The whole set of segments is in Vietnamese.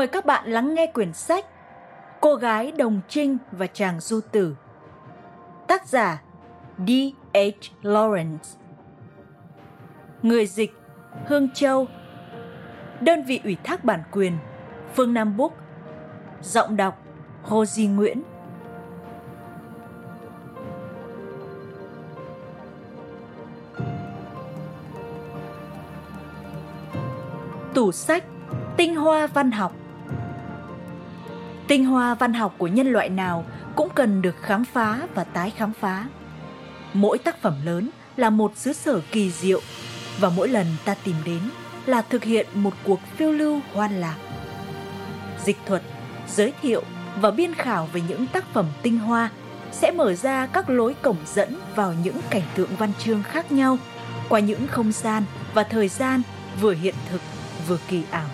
Mời các bạn lắng nghe quyển sách Cô gái đồng trinh và chàng du tử. Tác giả D.H. Lawrence. Người dịch Hương Châu. Đơn vị ủy thác bản quyền Phương Nam Book Giọng đọc Hồ Di Nguyễn. Tủ sách Tinh hoa văn học. Tinh hoa văn học của nhân loại nào cũng cần được khám phá và tái khám phá. Mỗi tác phẩm lớn là một xứ sở kỳ diệu và mỗi lần ta tìm đến là thực hiện một cuộc phiêu lưu hoan lạc. Dịch thuật, giới thiệu và biên khảo về những tác phẩm tinh hoa sẽ mở ra các lối cổng dẫn vào những cảnh tượng văn chương khác nhau qua những không gian và thời gian vừa hiện thực vừa kỳ ảo.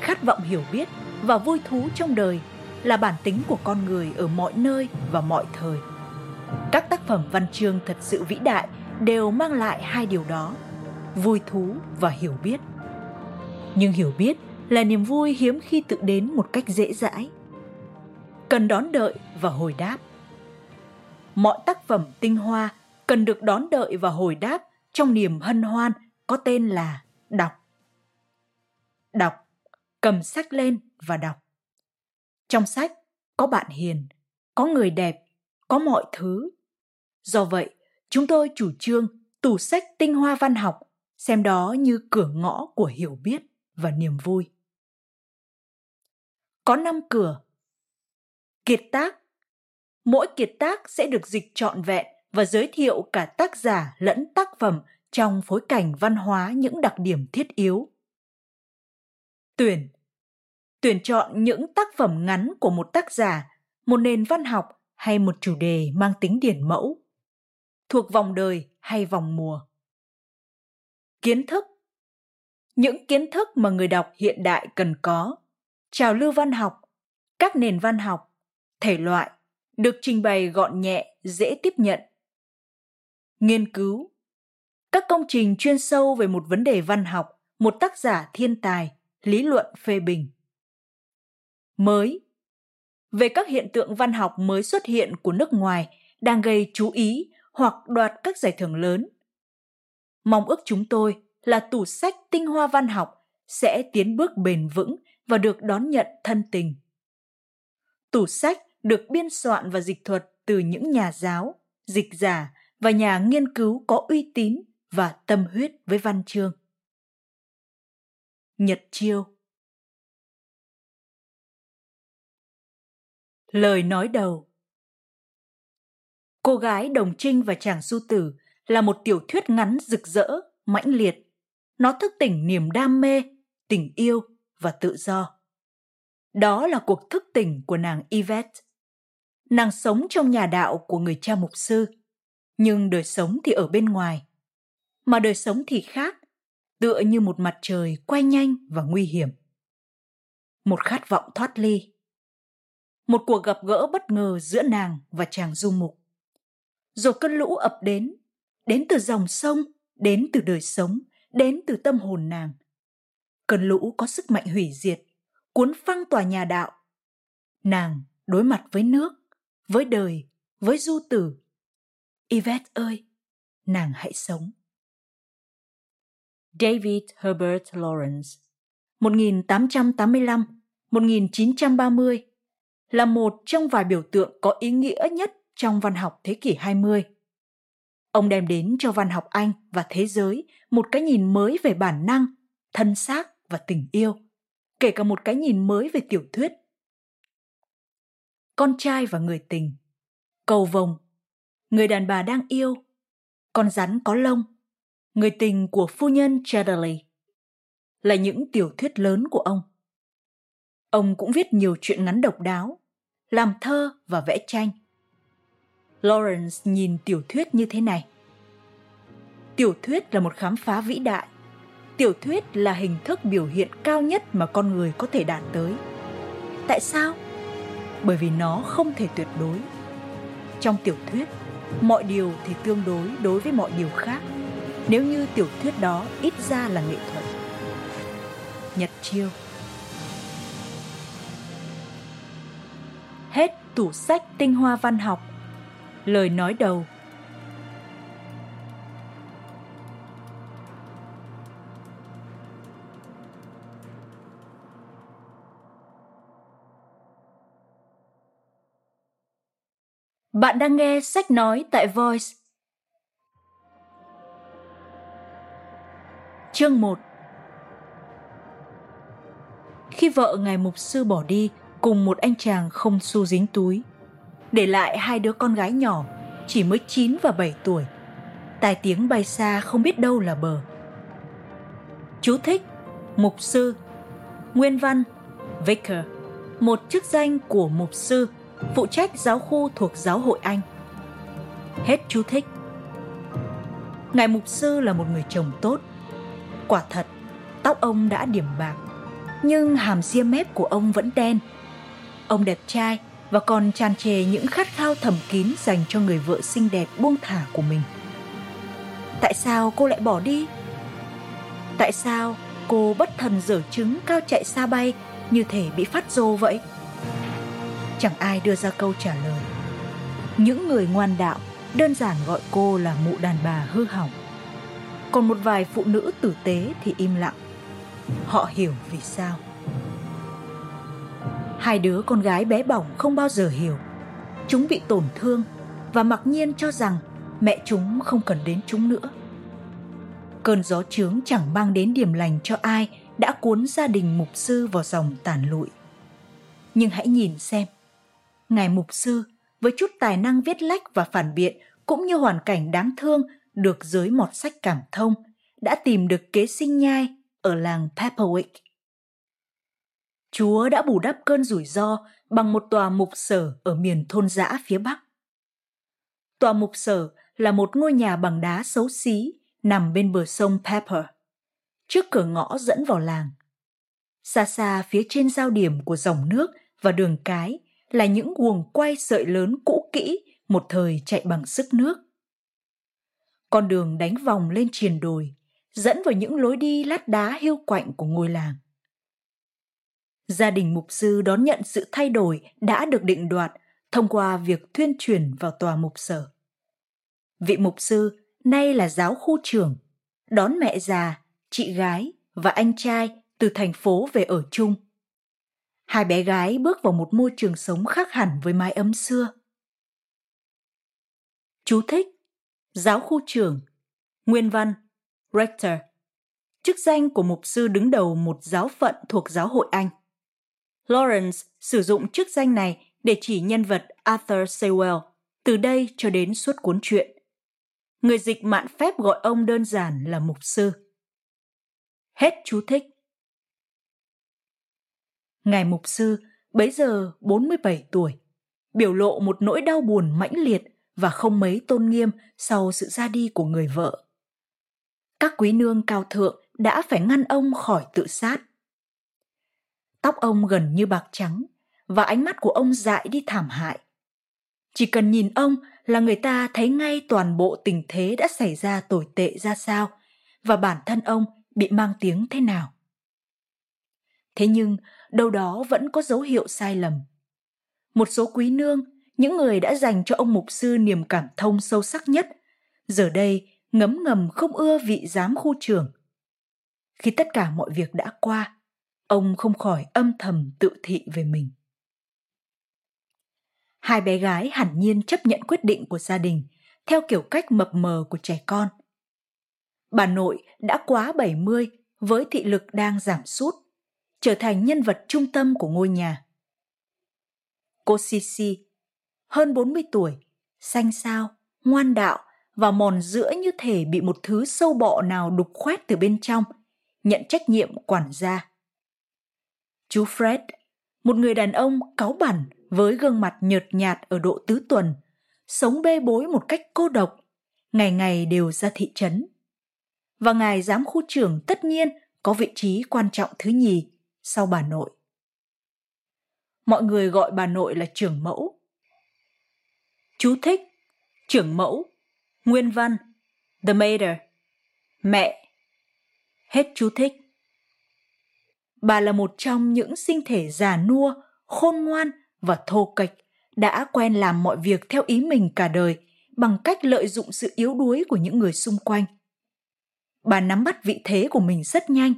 Khát vọng hiểu biết và vui thú trong đời là bản tính của con người ở mọi nơi và mọi thời. Các tác phẩm văn chương thật sự vĩ đại đều mang lại hai điều đó, vui thú và hiểu biết. Nhưng hiểu biết là niềm vui hiếm khi tự đến một cách dễ dãi. Cần đón đợi và hồi đáp. Mọi tác phẩm tinh hoa cần được đón đợi và hồi đáp trong niềm hân hoan có tên là đọc. Đọc, cầm sách lên và đọc. Trong sách có bạn hiền, có người đẹp, có mọi thứ. Do vậy, chúng tôi chủ trương tủ sách tinh hoa văn học xem đó như cửa ngõ của hiểu biết và niềm vui. Có năm cửa. Kiệt tác. Mỗi kiệt tác sẽ được dịch trọn vẹn và giới thiệu cả tác giả lẫn tác phẩm trong phối cảnh văn hóa những đặc điểm thiết yếu. Tuyển tuyển chọn những tác phẩm ngắn của một tác giả, một nền văn học hay một chủ đề mang tính điển mẫu, thuộc vòng đời hay vòng mùa. Kiến thức những kiến thức mà người đọc hiện đại cần có, trào lưu văn học, các nền văn học, thể loại được trình bày gọn nhẹ, dễ tiếp nhận. Nghiên cứu các công trình chuyên sâu về một vấn đề văn học, một tác giả thiên tài, lý luận phê bình mới về các hiện tượng văn học mới xuất hiện của nước ngoài đang gây chú ý hoặc đoạt các giải thưởng lớn. Mong ước chúng tôi là tủ sách tinh hoa văn học sẽ tiến bước bền vững và được đón nhận thân tình. Tủ sách được biên soạn và dịch thuật từ những nhà giáo, dịch giả và nhà nghiên cứu có uy tín và tâm huyết với văn chương. Nhật Chiêu Lời nói đầu Cô gái Đồng Trinh và chàng du tử là một tiểu thuyết ngắn rực rỡ, mãnh liệt. Nó thức tỉnh niềm đam mê, tình yêu và tự do. Đó là cuộc thức tỉnh của nàng Yvette. Nàng sống trong nhà đạo của người cha mục sư, nhưng đời sống thì ở bên ngoài. Mà đời sống thì khác, tựa như một mặt trời quay nhanh và nguy hiểm. Một khát vọng thoát ly một cuộc gặp gỡ bất ngờ giữa nàng và chàng du mục. Rồi cơn lũ ập đến, đến từ dòng sông, đến từ đời sống, đến từ tâm hồn nàng. Cơn lũ có sức mạnh hủy diệt, cuốn phăng tòa nhà đạo. Nàng đối mặt với nước, với đời, với du tử. Yvette ơi, nàng hãy sống. David Herbert Lawrence 1885-1930 là một trong vài biểu tượng có ý nghĩa nhất trong văn học thế kỷ 20. Ông đem đến cho văn học Anh và thế giới một cái nhìn mới về bản năng, thân xác và tình yêu, kể cả một cái nhìn mới về tiểu thuyết. Con trai và người tình, cầu vồng, người đàn bà đang yêu, con rắn có lông, người tình của phu nhân Chatterley là những tiểu thuyết lớn của ông. Ông cũng viết nhiều chuyện ngắn độc đáo làm thơ và vẽ tranh. Lawrence nhìn tiểu thuyết như thế này. Tiểu thuyết là một khám phá vĩ đại. Tiểu thuyết là hình thức biểu hiện cao nhất mà con người có thể đạt tới. Tại sao? Bởi vì nó không thể tuyệt đối. Trong tiểu thuyết, mọi điều thì tương đối đối với mọi điều khác. Nếu như tiểu thuyết đó ít ra là nghệ thuật. Nhật chiêu Hết tủ sách tinh hoa văn học. Lời nói đầu Bạn đang nghe sách nói tại Voice. Chương 1 Khi vợ ngài mục sư bỏ đi cùng một anh chàng không xu dính túi, để lại hai đứa con gái nhỏ chỉ mới 9 và 7 tuổi, tai tiếng bay xa không biết đâu là bờ. Chú thích Mục sư Nguyên văn Vicar Một chức danh của mục sư phụ trách giáo khu thuộc giáo hội Anh. Hết chú thích. Ngài mục sư là một người chồng tốt. Quả thật, tóc ông đã điểm bạc, nhưng hàm ria mép của ông vẫn đen. Ông đẹp trai và còn tràn trề những khát khao thầm kín dành cho người vợ xinh đẹp buông thả của mình. Tại sao cô lại bỏ đi? Tại sao cô bất thần dở trứng cao chạy xa bay như thể bị phát rô vậy? chẳng ai đưa ra câu trả lời. Những người ngoan đạo đơn giản gọi cô là mụ đàn bà hư hỏng. Còn một vài phụ nữ tử tế thì im lặng. Họ hiểu vì sao. Hai đứa con gái bé bỏng không bao giờ hiểu. Chúng bị tổn thương và mặc nhiên cho rằng mẹ chúng không cần đến chúng nữa. Cơn gió trướng chẳng mang đến điểm lành cho ai đã cuốn gia đình mục sư vào dòng tàn lụi. Nhưng hãy nhìn xem, ngài mục sư với chút tài năng viết lách và phản biện cũng như hoàn cảnh đáng thương được giới mọt sách cảm thông đã tìm được kế sinh nhai ở làng Pepperwick. Chúa đã bù đắp cơn rủi ro bằng một tòa mục sở ở miền thôn dã phía Bắc. Tòa mục sở là một ngôi nhà bằng đá xấu xí nằm bên bờ sông Pepper, trước cửa ngõ dẫn vào làng. Xa xa phía trên giao điểm của dòng nước và đường cái là những guồng quay sợi lớn cũ kỹ một thời chạy bằng sức nước. Con đường đánh vòng lên triền đồi, dẫn vào những lối đi lát đá hiu quạnh của ngôi làng. Gia đình mục sư đón nhận sự thay đổi đã được định đoạt thông qua việc tuyên truyền vào tòa mục sở. Vị mục sư nay là giáo khu trưởng, đón mẹ già, chị gái và anh trai từ thành phố về ở chung hai bé gái bước vào một môi trường sống khác hẳn với mái ấm xưa. Chú thích Giáo khu trưởng Nguyên văn Rector Chức danh của mục sư đứng đầu một giáo phận thuộc giáo hội Anh. Lawrence sử dụng chức danh này để chỉ nhân vật Arthur Sewell từ đây cho đến suốt cuốn truyện. Người dịch mạn phép gọi ông đơn giản là mục sư. Hết chú thích. Ngài mục sư, bấy giờ 47 tuổi, biểu lộ một nỗi đau buồn mãnh liệt và không mấy tôn nghiêm sau sự ra đi của người vợ. Các quý nương cao thượng đã phải ngăn ông khỏi tự sát. Tóc ông gần như bạc trắng và ánh mắt của ông dại đi thảm hại. Chỉ cần nhìn ông là người ta thấy ngay toàn bộ tình thế đã xảy ra tồi tệ ra sao và bản thân ông bị mang tiếng thế nào. Thế nhưng đâu đó vẫn có dấu hiệu sai lầm. Một số quý nương, những người đã dành cho ông mục sư niềm cảm thông sâu sắc nhất, giờ đây ngấm ngầm không ưa vị giám khu trưởng. Khi tất cả mọi việc đã qua, ông không khỏi âm thầm tự thị về mình. Hai bé gái hẳn nhiên chấp nhận quyết định của gia đình theo kiểu cách mập mờ của trẻ con. Bà nội đã quá 70 với thị lực đang giảm sút trở thành nhân vật trung tâm của ngôi nhà. Cô Sisi, hơn 40 tuổi, xanh xao, ngoan đạo và mòn giữa như thể bị một thứ sâu bọ nào đục khoét từ bên trong, nhận trách nhiệm quản gia. Chú Fred, một người đàn ông cáu bẩn với gương mặt nhợt nhạt ở độ tứ tuần, sống bê bối một cách cô độc, ngày ngày đều ra thị trấn. Và ngài giám khu trưởng tất nhiên có vị trí quan trọng thứ nhì sau bà nội. Mọi người gọi bà nội là trưởng mẫu. Chú thích trưởng mẫu, nguyên văn, the mater, mẹ. Hết chú thích. Bà là một trong những sinh thể già nua, khôn ngoan và thô kệch đã quen làm mọi việc theo ý mình cả đời bằng cách lợi dụng sự yếu đuối của những người xung quanh. Bà nắm bắt vị thế của mình rất nhanh.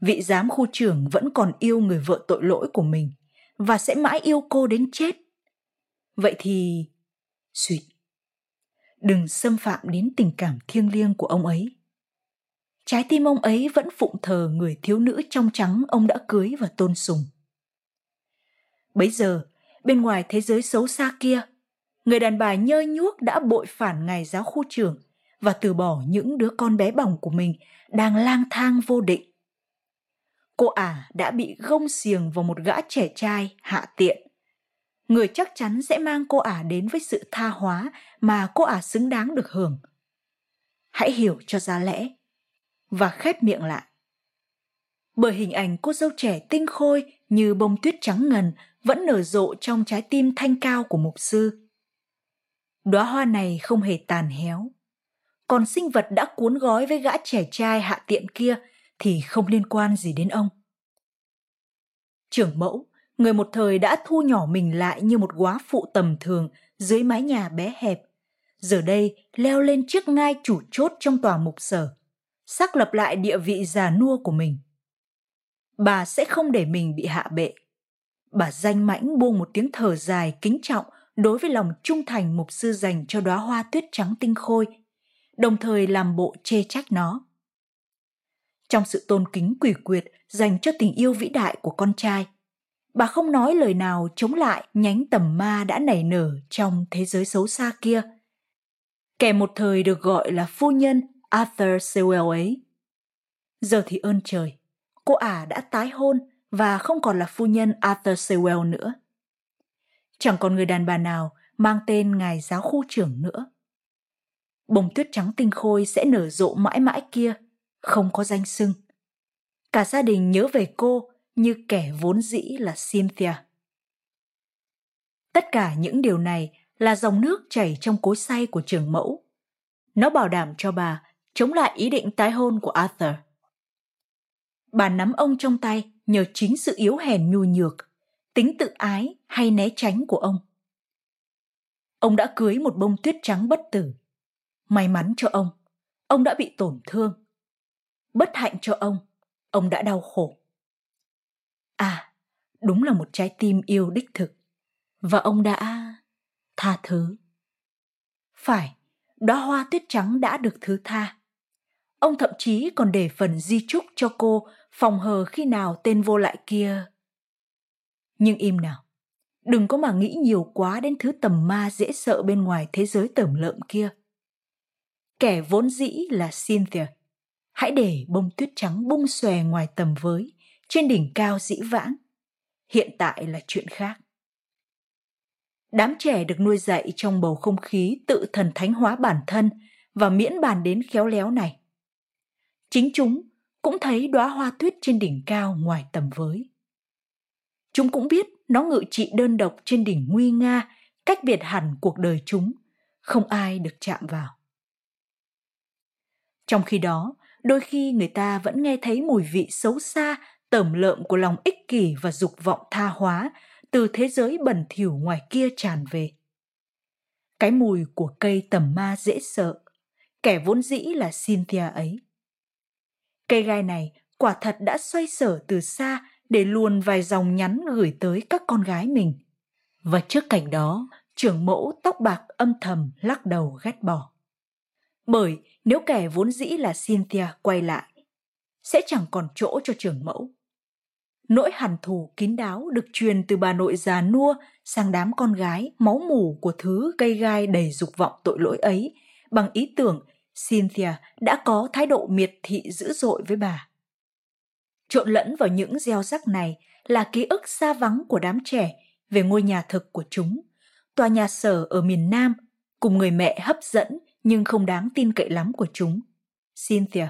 Vị giám khu trưởng vẫn còn yêu người vợ tội lỗi của mình và sẽ mãi yêu cô đến chết. Vậy thì... Xuyệt. Đừng xâm phạm đến tình cảm thiêng liêng của ông ấy. Trái tim ông ấy vẫn phụng thờ người thiếu nữ trong trắng ông đã cưới và tôn sùng. Bấy giờ, bên ngoài thế giới xấu xa kia, người đàn bà nhơ nhuốc đã bội phản ngài giáo khu trưởng và từ bỏ những đứa con bé bỏng của mình đang lang thang vô định. Cô ả đã bị gông xiềng vào một gã trẻ trai hạ tiện. Người chắc chắn sẽ mang cô ả đến với sự tha hóa mà cô ả xứng đáng được hưởng. Hãy hiểu cho ra lẽ và khép miệng lại. Bởi hình ảnh cô dâu trẻ tinh khôi như bông tuyết trắng ngần vẫn nở rộ trong trái tim thanh cao của mục sư. Đóa hoa này không hề tàn héo, còn sinh vật đã cuốn gói với gã trẻ trai hạ tiện kia thì không liên quan gì đến ông. Trưởng mẫu, người một thời đã thu nhỏ mình lại như một góa phụ tầm thường dưới mái nhà bé hẹp, giờ đây leo lên chiếc ngai chủ chốt trong tòa mục sở, xác lập lại địa vị già nua của mình. Bà sẽ không để mình bị hạ bệ. Bà danh mãnh buông một tiếng thở dài kính trọng đối với lòng trung thành mục sư dành cho đóa hoa tuyết trắng tinh khôi, đồng thời làm bộ chê trách nó. Trong sự tôn kính quỷ quyệt dành cho tình yêu vĩ đại của con trai, bà không nói lời nào chống lại nhánh tầm ma đã nảy nở trong thế giới xấu xa kia. Kẻ một thời được gọi là phu nhân Arthur Sewell ấy. Giờ thì ơn trời, cô ả đã tái hôn và không còn là phu nhân Arthur Sewell nữa. Chẳng còn người đàn bà nào mang tên ngài giáo khu trưởng nữa. Bông tuyết trắng tinh khôi sẽ nở rộ mãi mãi kia, không có danh sưng. Cả gia đình nhớ về cô như kẻ vốn dĩ là Cynthia. Tất cả những điều này là dòng nước chảy trong cối xay của trường mẫu. Nó bảo đảm cho bà chống lại ý định tái hôn của Arthur. Bà nắm ông trong tay nhờ chính sự yếu hèn nhu nhược, tính tự ái hay né tránh của ông. Ông đã cưới một bông tuyết trắng bất tử. May mắn cho ông, ông đã bị tổn thương. Bất hạnh cho ông, ông đã đau khổ. À, đúng là một trái tim yêu đích thực. Và ông đã tha thứ. Phải, đóa hoa tuyết trắng đã được thứ tha. Ông thậm chí còn để phần di chúc cho cô phòng hờ khi nào tên vô lại kia. Nhưng im nào, đừng có mà nghĩ nhiều quá đến thứ tầm ma dễ sợ bên ngoài thế giới tởm lợm kia. Kẻ vốn dĩ là Cynthia. Hãy để bông tuyết trắng bung xòe ngoài tầm với, trên đỉnh cao dĩ vãng. Hiện tại là chuyện khác. Đám trẻ được nuôi dạy trong bầu không khí tự thần thánh hóa bản thân và miễn bàn đến khéo léo này. Chính chúng cũng thấy đóa hoa tuyết trên đỉnh cao ngoài tầm với. Chúng cũng biết nó ngự trị đơn độc trên đỉnh nguy nga, cách biệt hẳn cuộc đời chúng, không ai được chạm vào. Trong khi đó, đôi khi người ta vẫn nghe thấy mùi vị xấu xa, tởm lợm của lòng ích kỷ và dục vọng tha hóa từ thế giới bẩn thỉu ngoài kia tràn về. Cái mùi của cây tầm ma dễ sợ, kẻ vốn dĩ là Cynthia ấy. Cây gai này quả thật đã xoay sở từ xa để luồn vài dòng nhắn gửi tới các con gái mình. Và trước cảnh đó, trưởng mẫu tóc bạc âm thầm lắc đầu ghét bỏ. Bởi nếu kẻ vốn dĩ là Cynthia quay lại, sẽ chẳng còn chỗ cho trưởng mẫu. Nỗi hằn thù kín đáo được truyền từ bà nội già nua sang đám con gái máu mủ của thứ cây gai đầy dục vọng tội lỗi ấy bằng ý tưởng Cynthia đã có thái độ miệt thị dữ dội với bà. Trộn lẫn vào những gieo rắc này là ký ức xa vắng của đám trẻ về ngôi nhà thực của chúng, tòa nhà sở ở miền Nam cùng người mẹ hấp dẫn nhưng không đáng tin cậy lắm của chúng, Cynthia.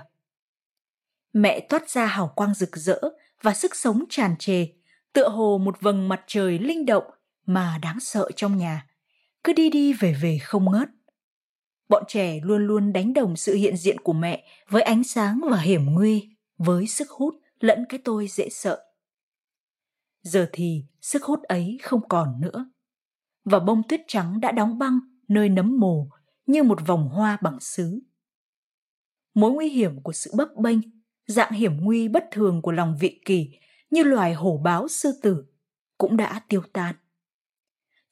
Mẹ toát ra hào quang rực rỡ và sức sống tràn trề, tựa hồ một vầng mặt trời linh động mà đáng sợ trong nhà, cứ đi đi về về không ngớt. Bọn trẻ luôn luôn đánh đồng sự hiện diện của mẹ với ánh sáng và hiểm nguy, với sức hút lẫn cái tôi dễ sợ. Giờ thì sức hút ấy không còn nữa. và bông tuyết trắng đã đóng băng nơi nấm mồ như một vòng hoa bằng sứ. Mối nguy hiểm của sự bấp bênh, dạng hiểm nguy bất thường của lòng vị kỳ như loài hổ báo sư tử cũng đã tiêu tan.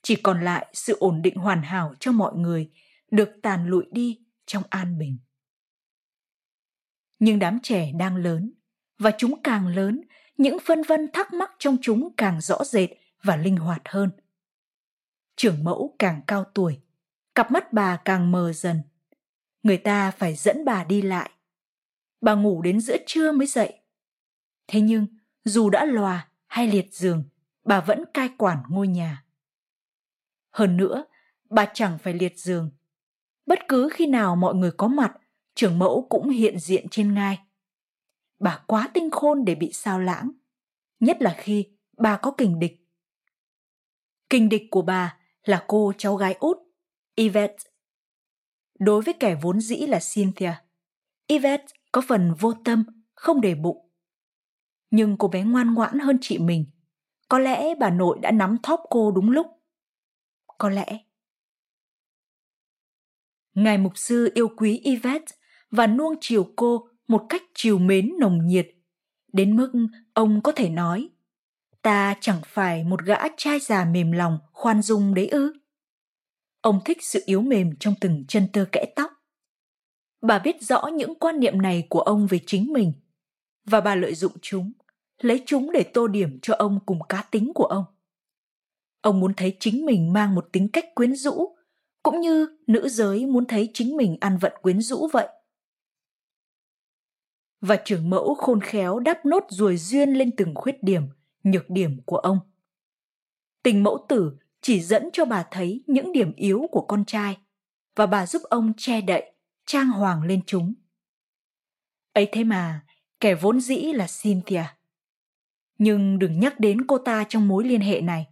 Chỉ còn lại sự ổn định hoàn hảo cho mọi người được tàn lụi đi trong an bình. Nhưng đám trẻ đang lớn và chúng càng lớn, những phân vân thắc mắc trong chúng càng rõ rệt và linh hoạt hơn. Trưởng mẫu càng cao tuổi, cặp mắt bà càng mờ dần. Người ta phải dẫn bà đi lại. Bà ngủ đến giữa trưa mới dậy. Thế nhưng, dù đã lòa hay liệt giường, bà vẫn cai quản ngôi nhà. Hơn nữa, bà chẳng phải liệt giường. Bất cứ khi nào mọi người có mặt, trưởng mẫu cũng hiện diện trên ngai. Bà quá tinh khôn để bị sao lãng, nhất là khi bà có kình địch. Kình địch của bà là cô cháu gái út, Yvette. Đối với kẻ vốn dĩ là Cynthia, Yvette có phần vô tâm, không để bụng. Nhưng cô bé ngoan ngoãn hơn chị mình. Có lẽ bà nội đã nắm thóp cô đúng lúc. Có lẽ. Ngài mục sư yêu quý Yvette và nuông chiều cô một cách chiều mến nồng nhiệt, đến mức ông có thể nói ta chẳng phải một gã trai già mềm lòng khoan dung đấy ư? Ông thích sự yếu mềm trong từng chân tơ kẽ tóc. Bà biết rõ những quan niệm này của ông về chính mình và bà lợi dụng chúng lấy chúng để tô điểm cho ông cùng cá tính của ông. Ông muốn thấy chính mình mang một tính cách quyến rũ cũng như nữ giới muốn thấy chính mình ăn vận quyến rũ vậy. Và trưởng mẫu khôn khéo đáp nốt ruồi duyên lên từng khuyết điểm, nhược điểm của ông. Tình mẫu tử chỉ dẫn cho bà thấy những điểm yếu của con trai, và bà giúp ông che đậy, trang hoàng lên chúng. Ấy thế mà, kẻ vốn dĩ là cynthia. Nhưng đừng nhắc đến cô ta trong mối liên hệ này.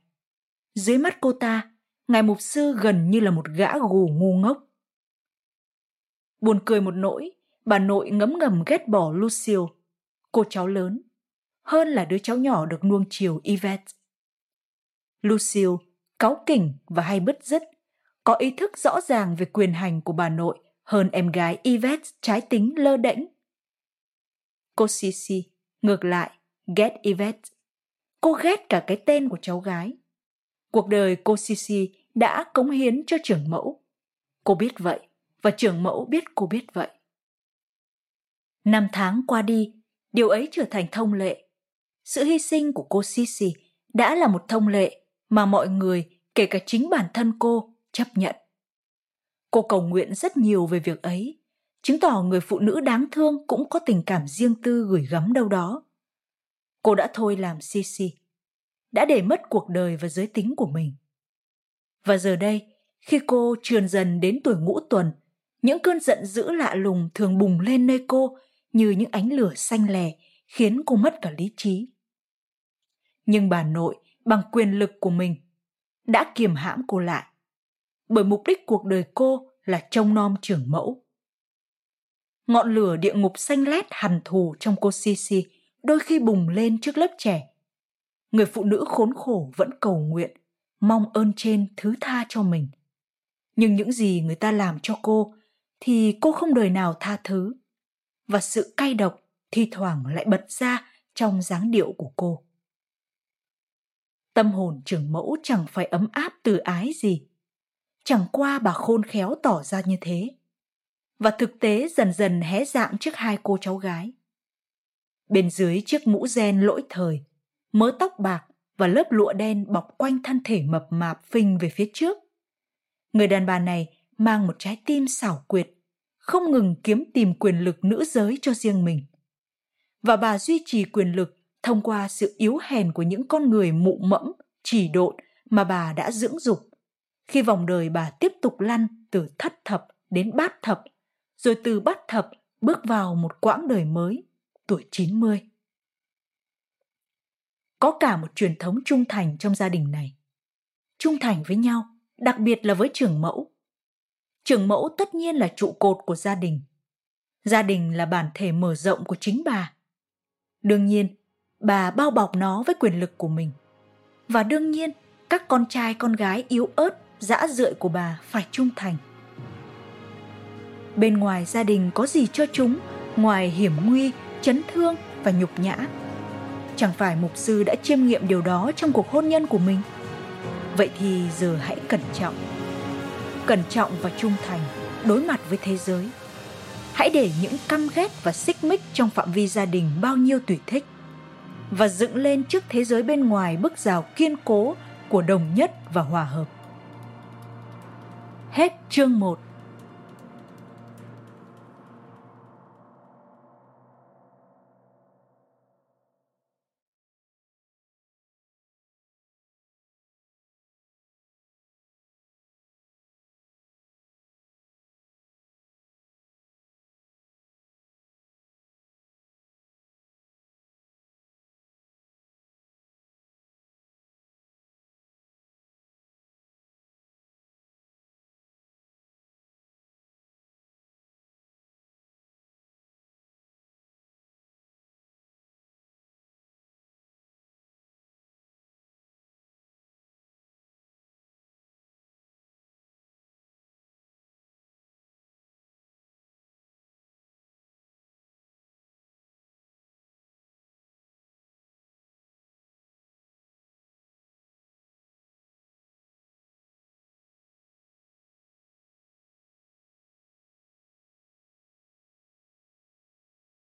Dưới mắt cô ta ngài mục sư gần như là một gã gù ngu ngốc buồn cười một nỗi bà nội ngấm ngầm ghét bỏ Lucille, cô cháu lớn, hơn là đứa cháu nhỏ được nuông chiều Yvette. Lucille cáu kỉnh và hay bứt rứt, có ý thức rõ ràng về quyền hành của bà nội hơn em gái Yvette trái tính lơ đễnh. Cô Sisi, ngược lại, ghét Yvette. Cô ghét cả cái tên của cháu gái. Cuộc đời cô Sisi đã cống hiến cho trưởng mẫu. Cô biết vậy, và trưởng mẫu biết cô biết vậy. Năm tháng qua đi, điều ấy trở thành thông lệ. Sự hy sinh của cô Sisi đã là một thông lệ mà mọi người, kể cả chính bản thân cô, chấp nhận. Cô cầu nguyện rất nhiều về việc ấy, chứng tỏ người phụ nữ đáng thương cũng có tình cảm riêng tư gửi gắm đâu đó. Cô đã thôi làm Sisi, đã để mất cuộc đời và giới tính của mình. Và giờ đây, khi cô trườn dần đến tuổi ngũ tuần, những cơn giận dữ lạ lùng thường bùng lên nơi cô như những ánh lửa xanh lè khiến cô mất cả lý trí. Nhưng bà nội bằng quyền lực của mình đã kiềm hãm cô lại. Bởi mục đích cuộc đời cô là trông nom trưởng mẫu. Ngọn lửa địa ngục xanh lét hằn thù trong cô Sisi đôi khi bùng lên trước lớp trẻ. Người phụ nữ khốn khổ vẫn cầu nguyện, mong ơn trên thứ tha cho mình. Nhưng những gì người ta làm cho cô thì cô không đời nào tha thứ. Và sự cay độc thi thoảng lại bật ra trong dáng điệu của cô. Tâm hồn trưởng mẫu chẳng phải ấm áp từ ái gì. Chẳng qua bà khôn khéo tỏ ra như thế. Và thực tế dần dần hé dạng trước hai cô cháu gái. Bên dưới chiếc mũ gen lỗi thời, mớ tóc bạc và lớp lụa đen bọc quanh thân thể mập mạp phình về phía trước người đàn bà này mang một trái tim xảo quyệt không ngừng kiếm tìm quyền lực nữ giới cho riêng mình. Và bà duy trì quyền lực thông qua sự yếu hèn của những con người mụ mẫm, chỉ độn mà bà đã dưỡng dục. Khi vòng đời bà tiếp tục lăn từ thất thập đến bát thập, rồi từ bát thập bước vào một quãng đời mới, tuổi 90. Có cả một truyền thống trung thành trong gia đình này. Trung thành với nhau, đặc biệt là với trưởng mẫu, trưởng mẫu tất nhiên là trụ cột của gia đình gia đình là bản thể mở rộng của chính bà đương nhiên bà bao bọc nó với quyền lực của mình và đương nhiên các con trai con gái yếu ớt, dã rượi của bà phải trung thành. Bên ngoài gia đình có gì cho chúng, ngoài hiểm nguy, chấn thương và nhục nhã. Chẳng phải mục sư đã chiêm nghiệm điều đó trong cuộc hôn nhân của mình? Vậy thì giờ hãy cẩn trọng. Cẩn trọng và trung thành đối mặt với thế giới. Hãy để những căm ghét và xích mích trong phạm vi gia đình bao nhiêu tùy thích và dựng lên trước thế giới bên ngoài bức rào kiên cố của đồng nhất và hòa hợp. Hết chương 1